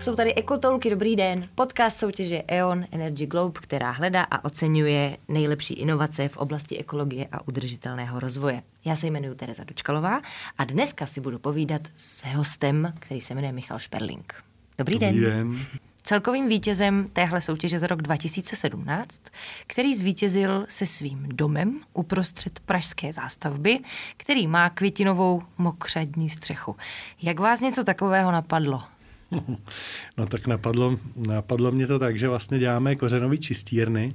Jsou tady Ekotolky, dobrý den. Podcast soutěže E.ON Energy Globe, která hledá a oceňuje nejlepší inovace v oblasti ekologie a udržitelného rozvoje. Já se jmenuji Tereza Dočkalová a dneska si budu povídat s hostem, který se jmenuje Michal Šperling. Dobrý, Dobrý den. den. Celkovým vítězem téhle soutěže za rok 2017, který zvítězil se svým domem uprostřed pražské zástavby, který má květinovou mokřadní střechu. Jak vás něco takového napadlo? No tak napadlo, napadlo mě to tak, že vlastně děláme kořenový čistírny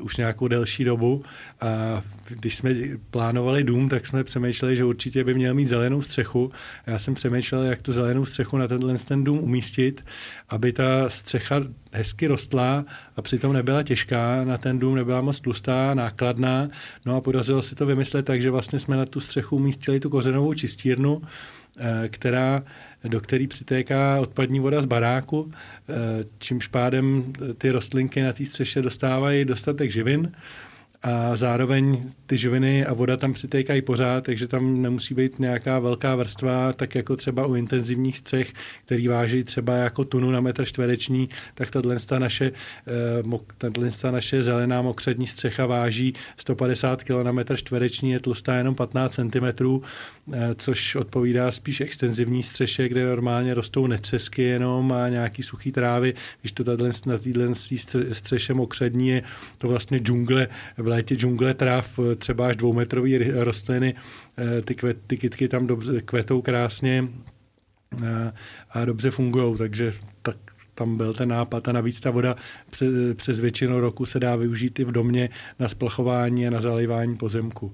už nějakou delší dobu a když jsme plánovali dům, tak jsme přemýšleli, že určitě by měl mít zelenou střechu. Já jsem přemýšlel, jak tu zelenou střechu na tenhle ten dům umístit, aby ta střecha hezky rostla a přitom nebyla těžká, na ten dům nebyla moc tlustá, nákladná. No a podařilo se to vymyslet tak, že vlastně jsme na tu střechu umístili tu kořenovou čistírnu, která do který přitéká odpadní voda z baráku, eh, čímž pádem ty rostlinky na té střeše dostávají dostatek živin a zároveň ty živiny a voda tam přitékají pořád, takže tam nemusí být nějaká velká vrstva, tak jako třeba u intenzivních střech, který váží třeba jako tunu na metr čtvereční, tak tato naše, eh, tato naše zelená mokřadní střecha váží 150 kg na metr čtvereční, je tlustá jenom 15 cm, eh, což odpovídá spíš extenzivní střeše, kde normálně rostou netřesky jenom a nějaký suchý trávy, když to tato, na této střeše mokřadní je to vlastně džungle létě džungle tráv, eh, třeba až dvoumetrový rostliny, eh, ty, kvet, ty kytky tam dobře kvetou krásně a, eh, a dobře fungují, takže tak tam byl ten nápad a navíc ta voda přes, přes většinu roku se dá využít i v domě na splachování a na zalivání pozemku.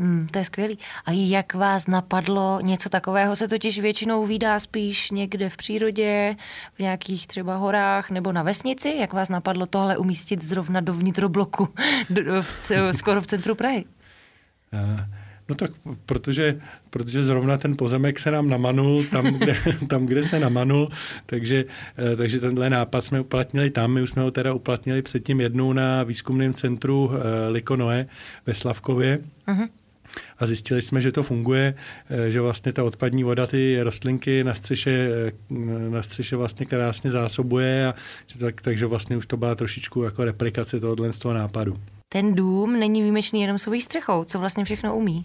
Hmm, to je skvělý. A jak vás napadlo něco takového? Se totiž většinou vydá spíš někde v přírodě, v nějakých třeba horách nebo na vesnici. Jak vás napadlo tohle umístit zrovna do vnitrobloku, do, v, skoro v centru Prahy? Uh. No tak, protože, protože zrovna ten pozemek se nám namanul tam, kde, tam, kde se namanul, takže, eh, takže tenhle nápad jsme uplatnili tam. My už jsme ho teda uplatnili předtím jednou na výzkumném centru eh, Likonoe ve Slavkově. Uh-huh a zjistili jsme, že to funguje, eh, že vlastně ta odpadní voda ty rostlinky na střeše, eh, na střeše vlastně krásně zásobuje a tak, takže vlastně už to byla trošičku jako replikace tohohle z toho nápadu. Ten dům není výjimečný jenom svou střechou, co vlastně všechno umí?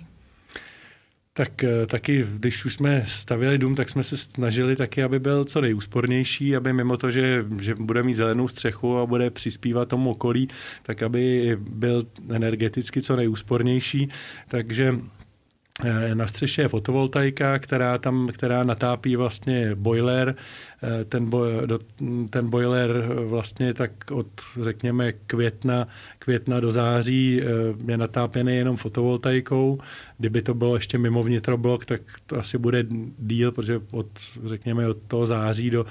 Tak eh, taky, když už jsme stavili dům, tak jsme se snažili taky, aby byl co nejúspornější, aby mimo to, že, že bude mít zelenou střechu a bude přispívat tomu okolí, tak aby byl energeticky co nejúspornější. Takže eh, na střeše je fotovoltaika, která tam, která natápí vlastně boiler. Eh, ten, bo, ten boiler vlastně tak od, řekněme, května, května do září je natápěný jenom fotovoltaikou Kdyby to bylo ještě mimo vnitroblok, tak to asi bude díl, protože od, řekněme, od toho září do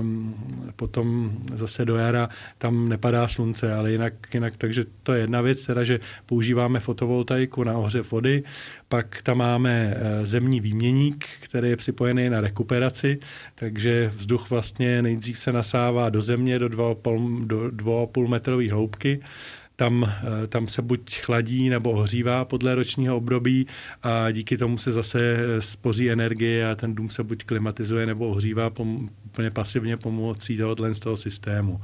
um, potom zase do jara tam nepadá slunce, ale jinak, jinak takže to je jedna věc, teda, že používáme fotovoltaiku na ohřev vody, pak tam máme eh, zemní výměník, který je připojený na rekuperaci, takže vzduch vlastně nejdřív se nasává do země do 2,5, do 2,5 metrové hloubky, tam, eh, tam se buď chladí nebo ohřívá podle ročního období a díky tomu se zase eh, spoří energie a ten dům se buď klimatizuje nebo ohřívá pom, úplně pasivně pomocí tohohle z toho systému.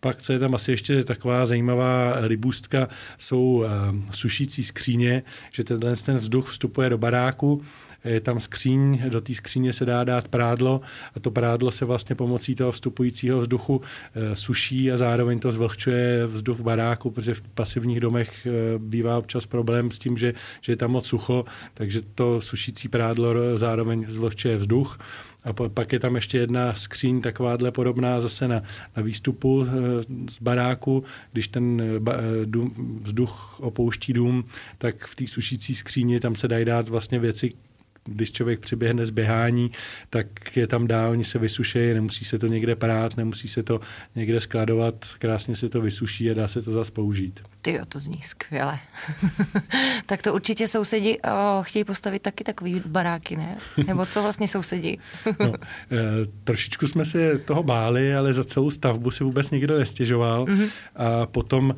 Pak, co je tam asi ještě taková zajímavá libůstka, jsou uh, sušící skříně, že tenhle ten vzduch vstupuje do baráku je tam skříň, do té skříně se dá dát prádlo a to prádlo se vlastně pomocí toho vstupujícího vzduchu e, suší a zároveň to zvlhčuje vzduch v baráku, protože v pasivních domech e, bývá občas problém s tím, že, že je tam moc sucho, takže to sušící prádlo zároveň zvlhčuje vzduch. A pak je tam ještě jedna skříň takováhle podobná zase na, na výstupu z baráku. Když ten ba, dům, vzduch opouští dům, tak v té sušící skříni tam se dají dát vlastně věci, když člověk přiběhne z běhání, tak je tam dál, oni se vysušejí, nemusí se to někde prát, nemusí se to někde skladovat, krásně se to vysuší a dá se to zase použít. Ty jo, to zní skvěle. tak to určitě sousedi oh, chtějí postavit taky takový baráky, ne? Nebo co vlastně sousedi? no, e, trošičku jsme se toho báli, ale za celou stavbu si vůbec nikdo nestěžoval. Mm-hmm. A potom,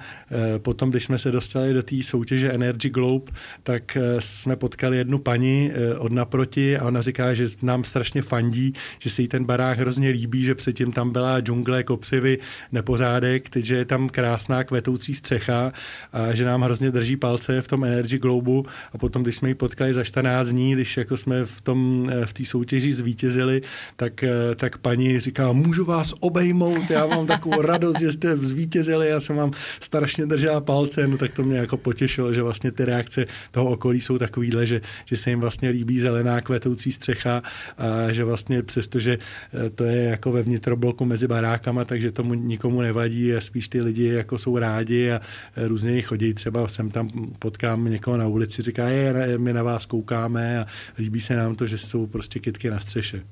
e, potom, když jsme se dostali do té soutěže Energy Globe, tak e, jsme potkali jednu paní e, od naproti a ona říká, že nám strašně fandí, že se jí ten barák hrozně líbí, že předtím tam byla džungle, kopřivy, nepořádek, teď je tam krásná kvetoucí střecha a že nám hrozně drží palce v tom Energy Globu. A potom, když jsme ji potkali za 14 dní, když jako jsme v tom eh, v té soutěži zvítězili, tak, eh, tak paní říká, můžu vás obejmout, já mám takovou radost, že jste zvítězili, já jsem vám strašně držela palce, no tak to mě jako potěšilo, že vlastně ty reakce toho okolí jsou takovýhle, že, že se jim vlastně líbí zelená kvetoucí střecha a že vlastně přestože eh, to je jako ve vnitrobloku mezi barákama, takže tomu nikomu nevadí a spíš ty lidi jako jsou rádi a různě chodí, třeba sem tam potkám někoho na ulici, říká, je, my na vás koukáme a líbí se nám to, že jsou prostě kytky na střeše.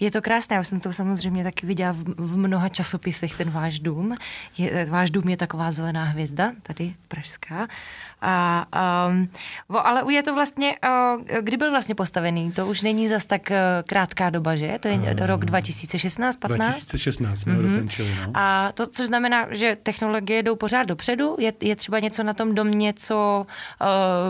Je to krásné, já jsem to samozřejmě taky viděla v, v mnoha časopisech, ten váš dům. Je, váš dům je taková zelená hvězda, tady pražská. A, um, ale je to vlastně, uh, kdy byl vlastně postavený? To už není zas tak uh, krátká doba, že? To je uh, rok 2016, 15? 2016 jsme mm-hmm. dokončili, no. A to, což znamená, že technologie jdou pořád dopředu? Je, je třeba něco na tom domě, co uh,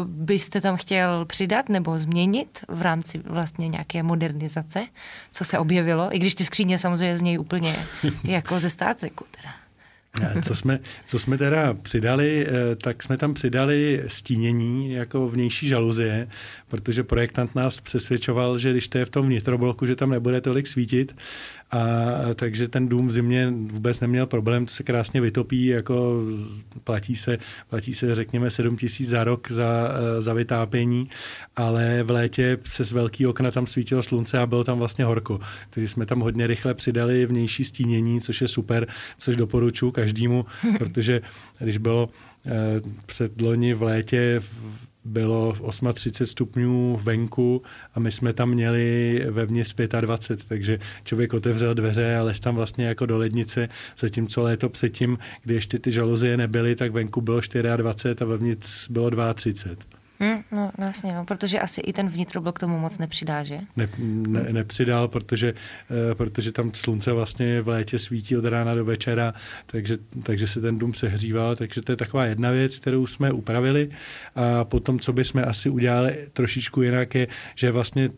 byste tam chtěl přidat nebo změnit v rámci vlastně nějaké modernizace? Co se objevilo? I když ty skříně samozřejmě z něj úplně jako ze Star Treku teda. Co jsme, co jsme teda přidali, eh, tak jsme tam přidali stínění jako vnější žaluzie, protože projektant nás přesvědčoval, že když to je v tom vnitrobloku, že tam nebude tolik svítit a takže ten dům v zimě vůbec neměl problém, to se krásně vytopí, jako platí se, platí se řekněme 7 tisíc za rok za, za vytápění, ale v létě přes velký okna tam svítilo slunce a bylo tam vlastně horko. Takže jsme tam hodně rychle přidali vnější stínění, což je super, což doporučuji každému, protože když bylo eh, před loni v létě bylo 38 stupňů venku a my jsme tam měli vevnitř 25, takže člověk otevřel dveře a les tam vlastně jako do lednice, zatímco léto předtím, kdy ještě ty žaluzie nebyly, tak venku bylo 24 a vevnitř bylo 32. Hmm, no vlastně, no, protože asi i ten vnitroblok tomu moc nepřidá, že? Ne, ne, nepřidal, protože, uh, protože tam slunce vlastně v létě svítí od rána do večera, takže, takže se ten dům sehříval, takže to je taková jedna věc, kterou jsme upravili a potom, co bychom asi udělali trošičku jinak, je, že vlastně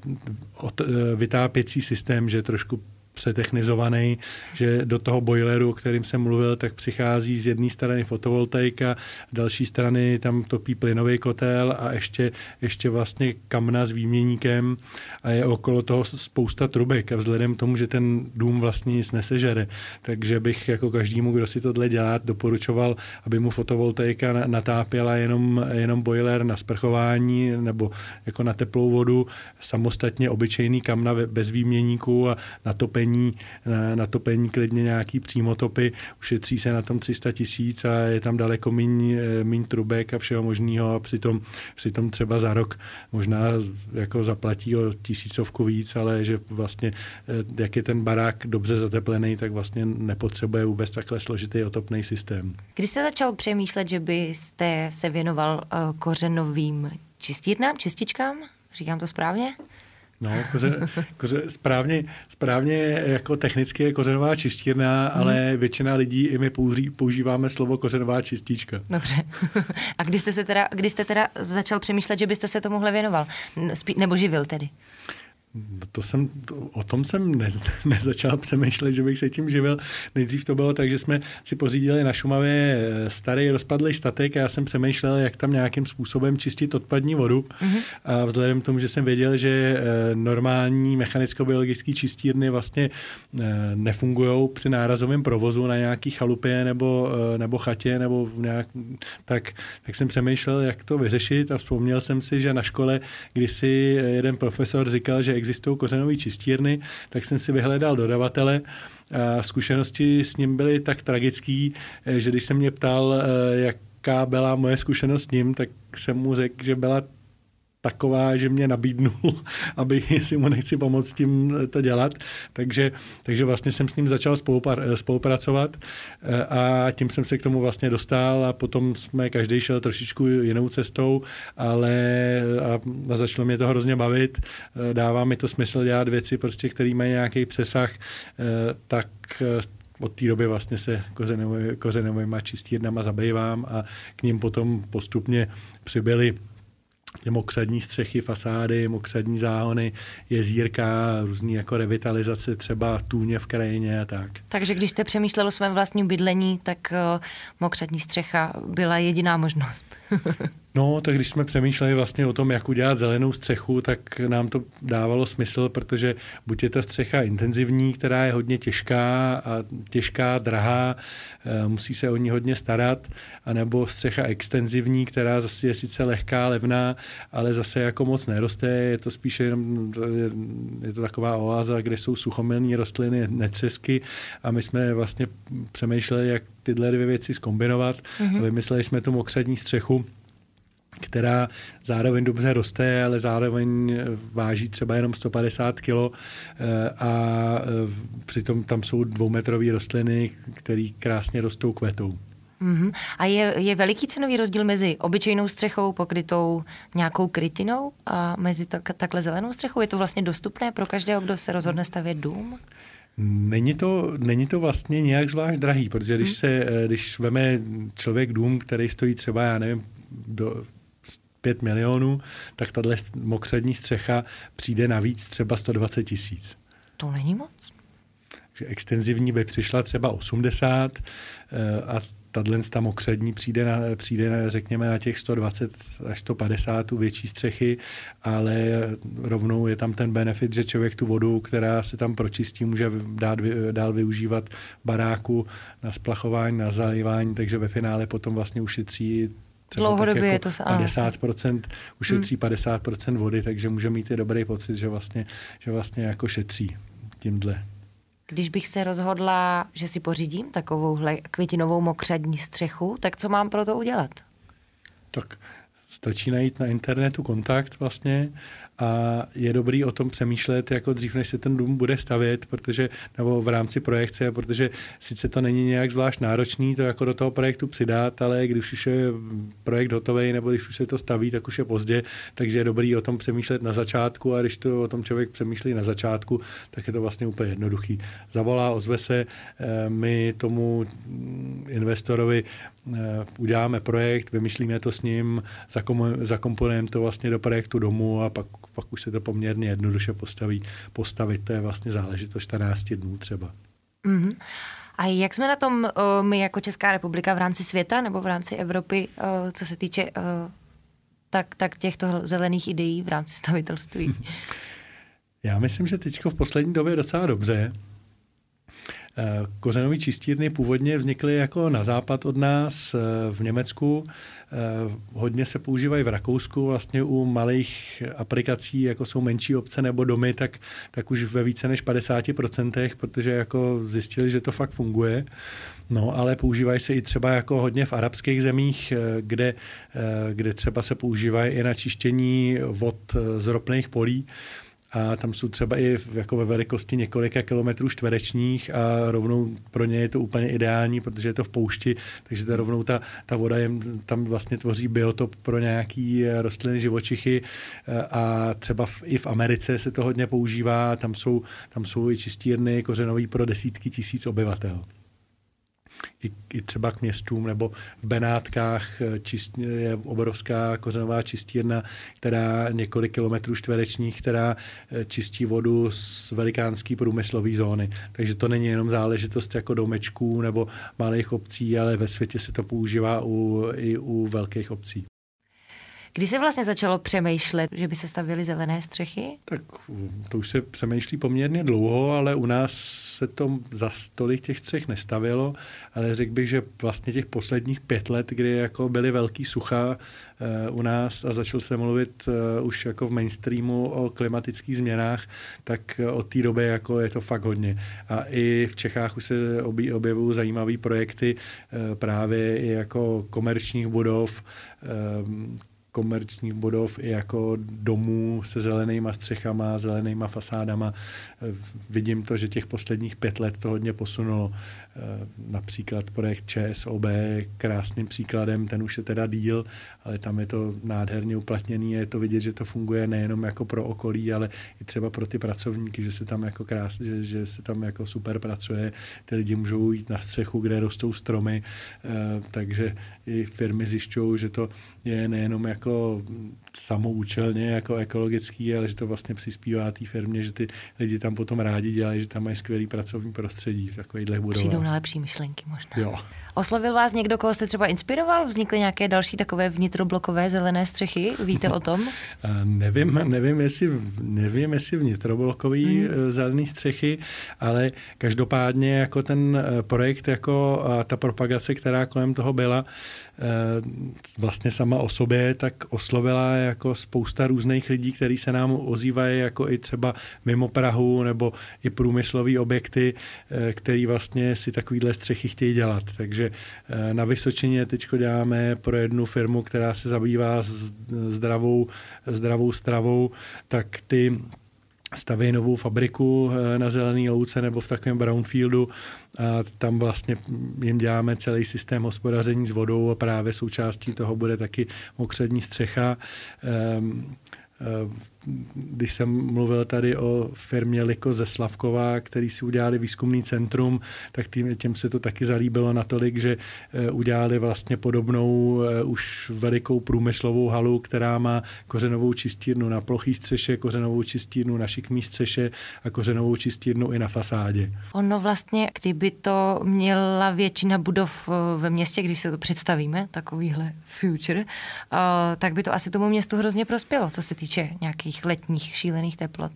od, uh, vytápěcí systém, že trošku přetechnizovaný, že do toho boileru, o kterým jsem mluvil, tak přichází z jedné strany fotovoltaika, z další strany tam topí plynový kotel a ještě, ještě vlastně kamna s výměníkem a je okolo toho spousta trubek. A vzhledem k tomu, že ten dům vlastně nic nesežere, takže bych jako každému, kdo si tohle dělá, doporučoval, aby mu fotovoltaika natápěla jenom, jenom boiler na sprchování nebo jako na teplou vodu, samostatně obyčejný kamna bez výměníků a natopení topení, na, na topení klidně nějaký přímotopy, ušetří se na tom 300 tisíc a je tam daleko míň, eh, trubek a všeho možného a přitom, přitom třeba za rok možná jako zaplatí o tisícovku víc, ale že vlastně, eh, jak je ten barák dobře zateplený, tak vlastně nepotřebuje vůbec takhle složitý otopný systém. Kdy jste začal přemýšlet, že byste se věnoval uh, kořenovým čistírnám, čističkám? Říkám to správně? No, koře, koře, správně, správně jako technicky je kořenová čistírna, hmm. ale většina lidí i my použí, používáme slovo kořenová čistička. Dobře. A kdy jste, se teda, kdy jste teda začal přemýšlet, že byste se tomuhle věnoval? Nebo živil tedy? To jsem, to, o tom jsem ne, nezačal přemýšlet, že bych se tím živil. Nejdřív to bylo tak, že jsme si pořídili na Šumavě eh, starý rozpadlý statek a já jsem přemýšlel, jak tam nějakým způsobem čistit odpadní vodu. Mm-hmm. A vzhledem k tomu, že jsem věděl, že eh, normální mechanicko-biologické čistírny vlastně eh, nefungují při nárazovém provozu na nějaký chalupě nebo, nebo chatě, nebo nějak, tak, tak jsem přemýšlel, jak to vyřešit a vzpomněl jsem si, že na škole kdysi jeden profesor říkal, že existují kořenové čistírny, tak jsem si vyhledal dodavatele. A zkušenosti s ním byly tak tragické, eh, že když se mě ptal, eh, jaká byla moje zkušenost s ním, tak jsem mu řekl, že byla taková, že mě nabídnul, aby si mu nechci pomoct tím to dělat. Takže, takže vlastně jsem s ním začal spolupracovat eh, a tím jsem se k tomu vlastně dostal a potom jsme každý šel trošičku jinou cestou, ale a, začalo mě to hrozně bavit. Eh, dává mi to smysl dělat věci, prostě, které mají nějaký přesah, eh, tak od té doby vlastně se kořenovými čistírnama zabývám a k ním potom postupně přibyly mokřadní střechy, fasády, mokřadní záhony, jezírka, různý jako revitalizace, třeba tůně v krajině a tak. Takže když jste přemýšlel o svém vlastním bydlení, tak uh, mokřadní střecha byla jediná možnost. No, tak když jsme přemýšleli vlastně o tom, jak udělat zelenou střechu, tak nám to dávalo smysl, protože buď je ta střecha intenzivní, která je hodně těžká a těžká, drahá, eh, musí se o ní hodně starat, anebo střecha extenzivní, která zase je sice lehká, levná, ale zase jako moc neroste, je to spíše jenom, je to taková oáza, kde jsou suchomilní rostliny, netřesky a my jsme vlastně přemýšleli, jak tyhle dvě věci skombinovat. Mm-hmm. Vymysleli jsme tu mokřadní střechu, která zároveň dobře roste, ale zároveň eh, váží třeba jenom 150 kg eh, a eh, přitom tam jsou dvoumetrové rostliny, které krásně rostou kvetou. Mm-hmm. A je, je veliký cenový rozdíl mezi obyčejnou střechou pokrytou nějakou krytinou a mezi tak, takhle zelenou střechou? Je to vlastně dostupné pro každého, kdo se rozhodne stavět dům? Není to, není to vlastně nějak zvlášť drahý, protože když, hmm. se, když veme člověk dům, který stojí třeba, já nevím, do 5 milionů, tak tahle mokřadní střecha přijde navíc třeba 120 tisíc. To není moc. Že extenzivní by přišla třeba 80 eh, a tahle ta mokřadní přijde, na, přijde na, řekněme na těch 120 až 150 tu větší střechy, ale rovnou je tam ten benefit, že člověk tu vodu, která se tam pročistí, může dát, dál využívat baráku na splachování, na zalivání, takže ve finále potom vlastně ušetří Dlouhodobě jako je to 50%, ušetří hmm. 50% vody, takže může mít i dobrý pocit, že vlastně, že vlastně jako šetří tímhle. Když bych se rozhodla, že si pořídím takovouhle květinovou mokřadní střechu, tak co mám pro to udělat? Tak stačí najít na internetu kontakt vlastně a je dobrý o tom přemýšlet jako dřív, než se ten dům bude stavět, protože, nebo v rámci projekce, protože sice to není nějak zvlášť náročný to jako do toho projektu přidat, ale když už je projekt hotový nebo když už se to staví, tak už je pozdě, takže je dobrý o tom přemýšlet na začátku a když to o tom člověk přemýšlí na začátku, tak je to vlastně úplně jednoduchý. Zavolá, ozve se, eh, my tomu investorovi eh, uděláme projekt, vymyslíme to s ním, zakomponujeme to vlastně do projektu domu a pak pak už se to poměrně jednoduše postaví, postavit. To je vlastně záležitost 14 dnů třeba. Mm-hmm. A jak jsme na tom my jako Česká republika v rámci světa nebo v rámci Evropy, co se týče tak, tak těchto zelených ideí v rámci stavitelství? Já myslím, že teď v poslední době docela dobře. Eh, kořenové čistírny původně vznikly jako na západ od nás eh, v Německu. Eh, hodně se používají v Rakousku, vlastně u malých aplikací, jako jsou menší obce nebo domy, tak, tak už ve více než 50%, protože jako zjistili, že to fakt funguje. No, ale používají se i třeba jako hodně v arabských zemích, kde, kde třeba se používají i na čištění vod z ropných polí a tam jsou třeba i jako ve velikosti několika kilometrů čtverečních a rovnou pro ně je to úplně ideální, protože je to v poušti, takže ta rovnou ta, ta voda je, tam vlastně tvoří biotop pro nějaký rostliny, živočichy. A třeba v, i v Americe se to hodně používá, tam jsou, tam jsou i čistírny kořenový pro desítky tisíc obyvatel i, i třeba k městům, nebo v Benátkách eh, čist, je obrovská kořenová čistírna, která několik kilometrů čtverečních, která eh, čistí vodu z velikánské průmyslové zóny. Takže to není jenom záležitost jako domečků nebo malých obcí, ale ve světě se to používá u, i u velkých obcí. Kdy se vlastně začalo přemýšlet, že by se stavily zelené střechy? Tak to už se přemýšlí poměrně dlouho, ale u nás se to za stolik těch střech nestavilo, ale řekl bych, že vlastně těch posledních pět let, kdy jako byly velký sucha uh, u nás a začal se mluvit uh, už jako v mainstreamu o klimatických změnách, tak od té doby jako je to fakt hodně. A i v Čechách už se objevují zajímavé projekty právě i jako komerčních budov, komerčních budov i jako domů se zelenýma střechama, zelenýma fasádama. Vidím to, že těch posledních pět let to hodně posunulo. Například projekt ČSOB krásným příkladem, ten už je teda díl, ale tam je to nádherně uplatněný, je to vidět, že to funguje nejenom jako pro okolí, ale i třeba pro ty pracovníky, že se tam jako krás, že, že se tam jako super pracuje, ty lidi můžou jít na střechu, kde rostou stromy, takže i firmy zjišťují, že to je nejenom jako samoučelně jako ekologický, ale že to vlastně přispívá té firmě, že ty lidi tam potom rádi dělají, že tam mají skvělý pracovní prostředí v takovýchhle budovách. Přijdou na lepší myšlenky možná. Jo. Oslovil vás někdo, koho jste třeba inspiroval? Vznikly nějaké další takové vnitroblokové zelené střechy? Víte o tom? nevím, nevím, jestli, nevím, jestli vnitroblokový hmm. Eh, zelený střechy, ale každopádně jako ten eh, projekt, jako ta propagace, která kolem toho byla, Eh, vlastně sama o sobě, tak oslovila jako spousta různých lidí, kteří se nám ozývají jako i třeba mimo Prahu nebo i průmyslové objekty, eh, který vlastně si takovýhle střechy chtějí dělat. Takže eh, na Vysočině teď děláme pro jednu firmu, která se zabývá zdravou, zdravou stravou, tak ty staví novou fabriku eh, na Zelený louce nebo v takovém brownfieldu a tam vlastně jim děláme celý systém hospodaření s vodou a právě součástí toho bude taky mokřední střecha. Um, když jsem mluvil tady o firmě Liko ze Slavkova, který si udělali výzkumný centrum, tak tím, těm se to taky zalíbilo natolik, že eh, udělali vlastně podobnou eh, už velikou průmyslovou halu, která má kořenovou čistírnu na plochý střeše, kořenovou čistírnu na šikmý střeše a kořenovou čistírnu i na fasádě. Ono vlastně, kdyby to měla většina budov eh, ve městě, když se to představíme, takovýhle future, tak by to asi tomu městu hrozně prospělo, co se týče nějakých těch letních šílených teplot.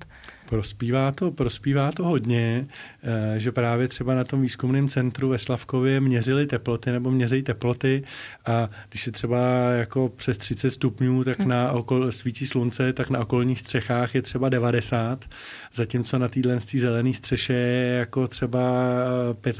Prospívá to, prospívá to hodně, eh, že právě třeba na tom výzkumném centru ve Slavkově měřili teploty nebo měří teploty a když je třeba jako přes 30 stupňů, tak hmm. na okol, svítí slunce, tak na okolních střechách je třeba 90, zatímco na téhle zelené střeše je jako třeba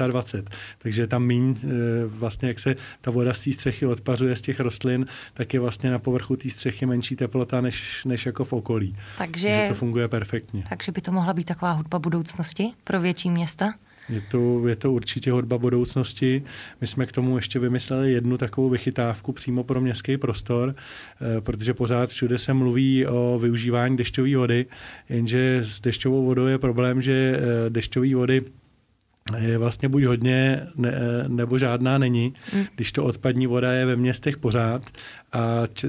25. Eh, Takže tam míň, eh, vlastně jak se ta voda z té střechy odpařuje z těch rostlin, tak je vlastně na povrchu té střechy menší teplota než, než jako v okolí. Takže, Takže to funguje perfektně. Tak takže by to mohla být taková hudba budoucnosti pro větší města? Je to, je to určitě hudba budoucnosti. My jsme k tomu ještě vymysleli jednu takovou vychytávku přímo pro městský prostor, eh, protože pořád všude se mluví o využívání dešťové vody, jenže s dešťovou vodou je problém, že eh, dešťové vody je vlastně buď hodně, ne, nebo žádná není, mm. když to odpadní voda je ve městech pořád a č-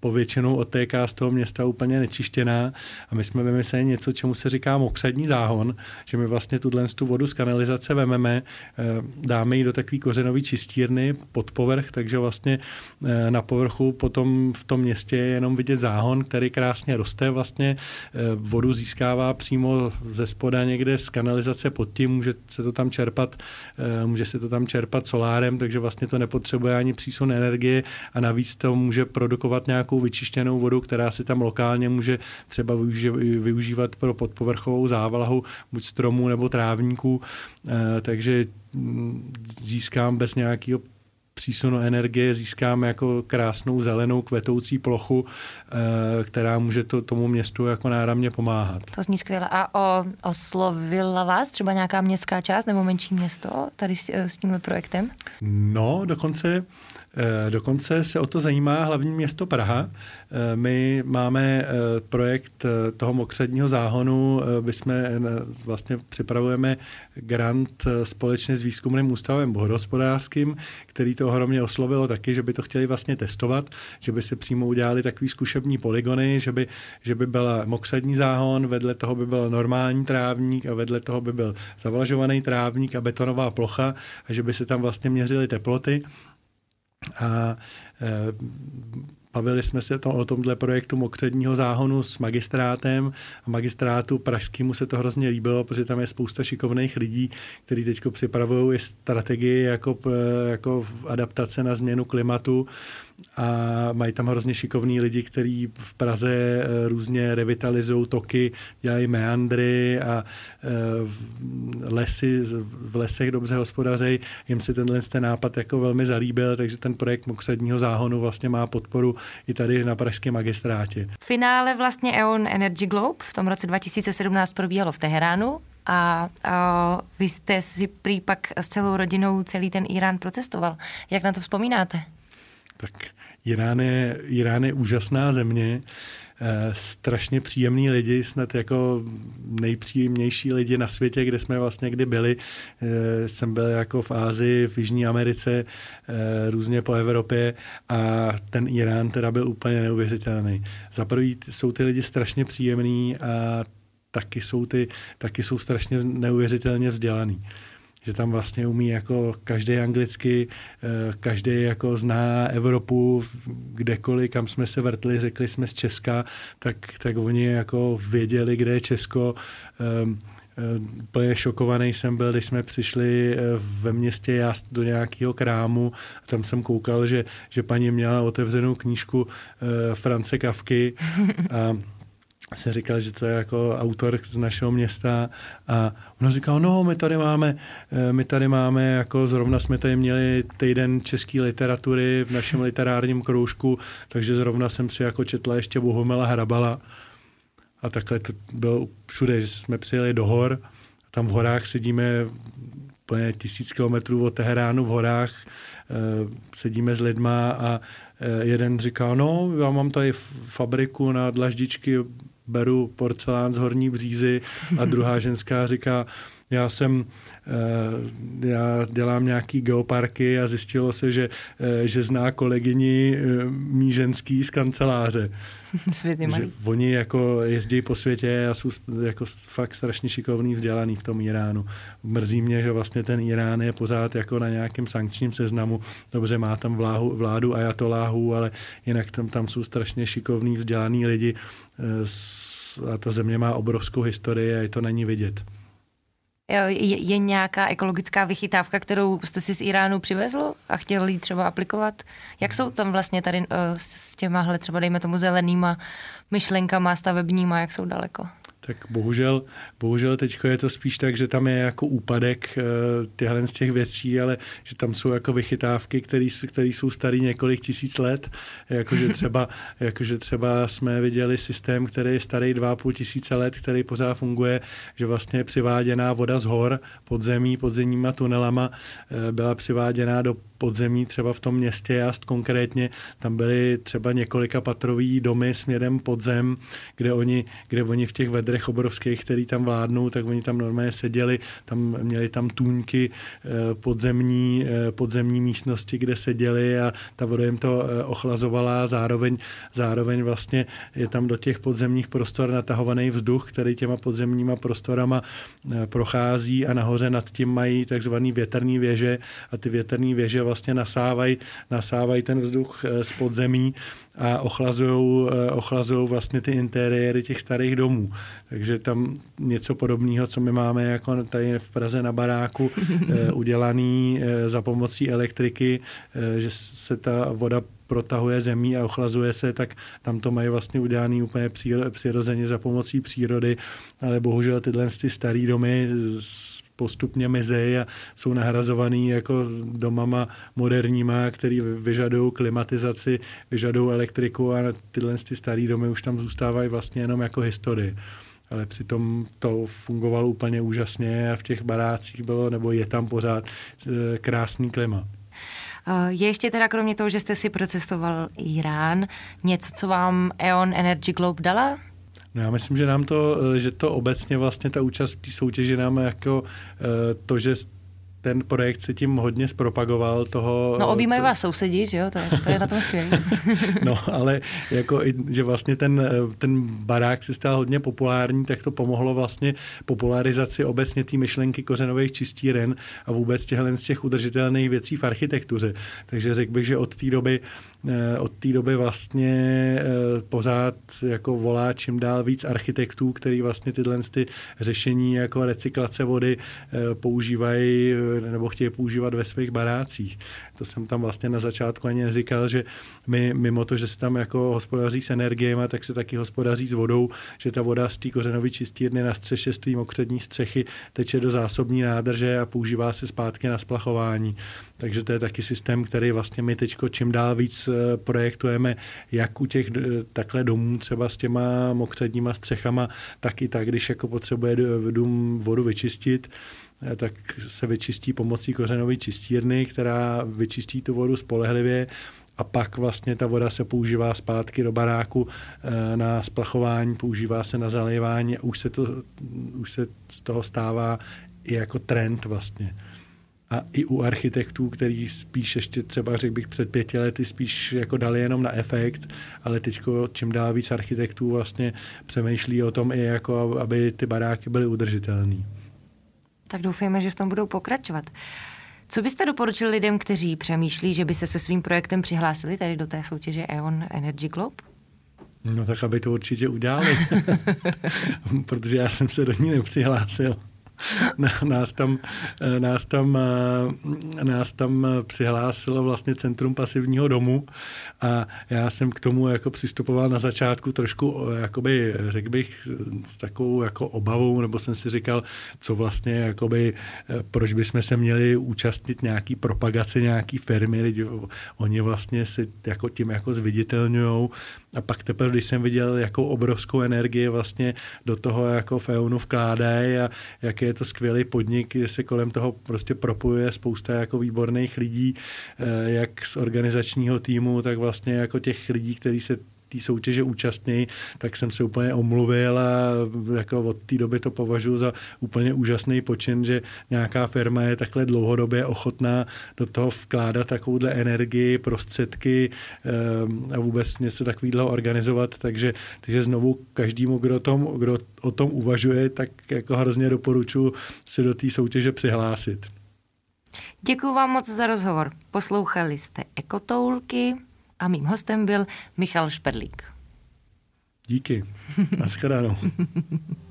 povětšinou odtéká z toho města úplně nečištěná. A my jsme vymysleli něco, čemu se říká mokřadní záhon, že my vlastně tuhle tu vodu z kanalizace vememe, eh, dáme ji do takové kořenové čistírny pod povrch, takže vlastně eh, na povrchu potom v tom městě je jenom vidět záhon, který krásně roste. Vlastně, eh, vodu získává přímo ze spoda někde z kanalizace pod tím, může se to tam čerpat, může se to tam čerpat solárem, takže vlastně to nepotřebuje ani přísun energie. A navíc to to může produkovat nějakou vyčištěnou vodu, která si tam lokálně může třeba využívat pro podpovrchovou závlahu buď stromů nebo trávníků, eh, takže mm, získám bez nějakého přísunu energie získáme jako krásnou zelenou kvetoucí plochu, eh, která může to, tomu městu jako náramně pomáhat. To zní skvěle. A o, oslovila vás třeba nějaká městská část nebo menší město tady s, s tímhle projektem? No, dokonce Eh, dokonce se o to zajímá hlavní město Praha. Eh, my máme eh, projekt toho mokřadního záhonu, my jsme vlastně připravujeme grant společně s výzkumným ústavem vodohospodářským, který to ohromně oslovilo taky, že by to chtěli vlastně testovat, že by se přímo udělali takový zkušební poligony, že by, že by byla mokřadní záhon, vedle toho by byl normální trávník a vedle toho by byl zavlažovaný trávník a betonová plocha a že by se tam vlastně měřily teploty a e, Bavili jsme se to, o tomhle projektu mokředního záhonu s magistrátem. A magistrátu pražskému se to hrozně líbilo, protože tam je spousta šikovných lidí, kteří teď připravují strategii jako, jako adaptace na změnu klimatu a mají tam hrozně šikovní lidi, kteří v Praze eh, různě revitalizují toky, dělají meandry a eh, lesy, v lesech dobře hospodařejí. Jim se tenhle ten nápad jako velmi zalíbil, takže ten projekt mokřadního záhonu vlastně má podporu i tady na pražském magistrátě. Finále vlastně EON Energy Globe v tom roce 2017 probíhalo v Teheránu a, a vy jste si prý pak s celou rodinou celý ten Irán procestoval. Jak na to vzpomínáte? Tak Irán je, Irán je úžasná země, eh, strašně příjemní lidi, snad jako nejpříjemnější lidi na světě, kde jsme vlastně kdy byli. Eh, jsem byl jako v Ázii, v Jižní Americe, eh, různě po Evropě a ten Irán teda byl úplně neuvěřitelný. Za prvý jsou ty lidi strašně příjemní a taky jsou, ty, taky jsou strašně neuvěřitelně vzdělaný že tam vlastně umí jako každý anglicky, eh, každý jako zná Evropu kdekoliv, kam jsme se vrtli, řekli jsme z Česka, tak, tak oni jako věděli, kde je Česko. Um, Úplně šokovaný jsem byl, když jsme přišli eh, ve městě Jast do nějakého krámu. Tam jsem koukal, že, že paní měla otevřenou knížku France Kavky a jsem říkal, že to je jako autor z našeho města a ona říkala, no my tady máme, eh, my tady máme, jako zrovna jsme tady měli týden české literatury v našem literárním kroužku, takže zrovna jsem si jako četla ještě Bohumila Hrabala. A takhle to bylo všude, že jsme přijeli do hor, tam v horách sedíme úplně tisíc kilometrů od Teheránu v horách, eh, sedíme s lidma a eh, jeden říká, no, já mám tady fabriku na dlaždičky beru porcelán z horní břízy a druhá ženská říká, já jsem, eh, já dělám nějaký geoparky a zjistilo se, že, eh, že zná kolegyni eh, mý ženský z kanceláře. Svět je malý. Že oni jako jezdí po světě a jsou jako fakt strašně šikovný, vzdělaný v tom Iránu. Mrzí mě, že vlastně ten Irán je pořád jako na nějakém sankčním seznamu. Dobře, má tam vláhu, vládu ajatoláhů, ale jinak tam, tam jsou strašně šikovní, vzdělaný lidi a ta země má obrovskou historii a je to není vidět. Je, je nějaká ekologická vychytávka, kterou jste si z Iránu přivezl a chtěl ji třeba aplikovat? Jak jsou tam vlastně tady uh, s těmahle třeba dejme tomu zelenýma myšlenkama stavebníma, jak jsou daleko? Tak bohužel, bohužel teď je to spíš tak, že tam je jako úpadek uh, těchto z těch věcí, ale že tam jsou jako vychytávky, které jsou starý několik tisíc let, jakože třeba, jakože třeba jsme viděli systém, který je starý 2,5 tisíce let, který pořád funguje, že vlastně je přiváděná voda z hor, podzemí, podzemníma tunelama, uh, byla přiváděná do podzemí, třeba v tom městě Jast konkrétně, tam byly třeba několika patrový domy směrem podzem, kde oni, kde oni v těch vedrech obrovských, který tam vládnou, tak oni tam normálně seděli, tam měli tam tůňky eh, podzemní, eh, podzemní místnosti, kde seděli a ta voda jim to eh, ochlazovala a zároveň, zároveň vlastně je tam do těch podzemních prostor natahovaný vzduch, který těma podzemníma prostorama prochází a nahoře nad tím mají takzvaný větrný věže a ty větrné věže vlastně nasávají nasávaj ten vzduch eh, z podzemí a ochlazují eh, ochlazují vlastně ty interiéry těch starých domů. Takže tam něco podobného, co my máme jako tady v Praze na baráku, eh, udělaný za pomocí elektriky, že se ta voda protahuje zemí a ochlazuje se, tak tam to mají vlastně udělané úplně přirozeně za pomocí přírody, ale bohužel tyhle ty staré domy postupně mizejí a jsou nahrazovaný jako domama moderníma, který vyžadují klimatizaci, vyžadují elektriku a tyhle ty staré domy už tam zůstávají vlastně jenom jako historie ale přitom to fungovalo úplně úžasně a v těch barácích bylo, nebo je tam pořád eh, krásný klima. Je ještě teda kromě toho, že jste si procestoval Irán, něco, co vám E.ON Energy Globe dala? No já myslím, že nám to, eh, že to obecně vlastně ta účast v té soutěži nám jako eh, to, že ten projekt se tím hodně zpropagoval toho... No objímají to... vás sousedí, že jo, to je, to je na tom skvělé. no, ale jako, že vlastně ten, ten barák se stal hodně populární, tak to pomohlo vlastně popularizaci obecně té myšlenky kořenových čistíren a vůbec těchhle z těch udržitelných věcí v architektuře. Takže řekl bych, že od té doby Eh, od té doby vlastně eh, pořád jako volá čím dál víc architektů, který vlastně tyhle ty řešení jako recyklace vody eh, používají nebo chtějí používat ve svých barácích. To jsem tam vlastně na začátku ani neříkal, že my mimo to, že se tam jako hospodaří s energiemi, tak se taky hospodaří s vodou, že ta voda z té kořenové čistírny na střeše z té mokřední střechy teče do zásobní nádrže a používá se zpátky na splachování. Takže to je taky systém, který vlastně my teď čím dál víc eh, projektujeme, jak u těch eh, takhle domů třeba s těma mokředníma střechama, tak i tak, když jako potřebuje dům vodu vyčistit, tak se vyčistí pomocí kořenové čistírny, která vyčistí tu vodu spolehlivě a pak vlastně ta voda se používá zpátky do baráku na splachování, používá se na zalévání a už se, to, už se z toho stává i jako trend vlastně a i u architektů, který spíš ještě třeba, řekl bych, před pěti lety spíš jako dali jenom na efekt, ale teď čím dál víc architektů vlastně přemýšlí o tom i jako, aby ty baráky byly udržitelné. Tak doufejme, že v tom budou pokračovat. Co byste doporučili lidem, kteří přemýšlí, že by se se svým projektem přihlásili tady do té soutěže E.ON Energy Globe? No tak, aby to určitě udělali, protože já jsem se do ní nepřihlásil. nás tam, eh, nás tam, eh, nás tam přihlásilo vlastně Centrum pasivního domu a já jsem k tomu jako přistupoval na začátku trošku, eh, jakoby, řekl bych, s takovou jako obavou, nebo jsem si říkal, co vlastně, jakoby, proč bychom se měli účastnit nějaký propagace nějaký firmy, oni vlastně si jako tím jako zviditelňují a pak teprve, když jsem viděl, jakou obrovskou energii vlastně do toho jako Feunu vkládají a jak je to skvělý podnik, že se kolem toho prostě propojuje spousta jako výborných lidí, eh, jak z organizačního týmu, tak vlastně jako těch lidí, kteří se té soutěže účastní, tak jsem se úplně omluvil a jako od té doby to považuji za úplně úžasný počin, že nějaká firma je takhle dlouhodobě ochotná do toho vkládat takovouhle energii, prostředky um, a vůbec něco takového organizovat, takže, takže znovu každému, kdo, tom, kdo o tom uvažuje, tak jako hrozně doporučuji si do té soutěže přihlásit. Děkuji vám moc za rozhovor. Poslouchali jste Ekotoulky, a mým hostem byl Michal Šperlík. Díky. Naschledanou.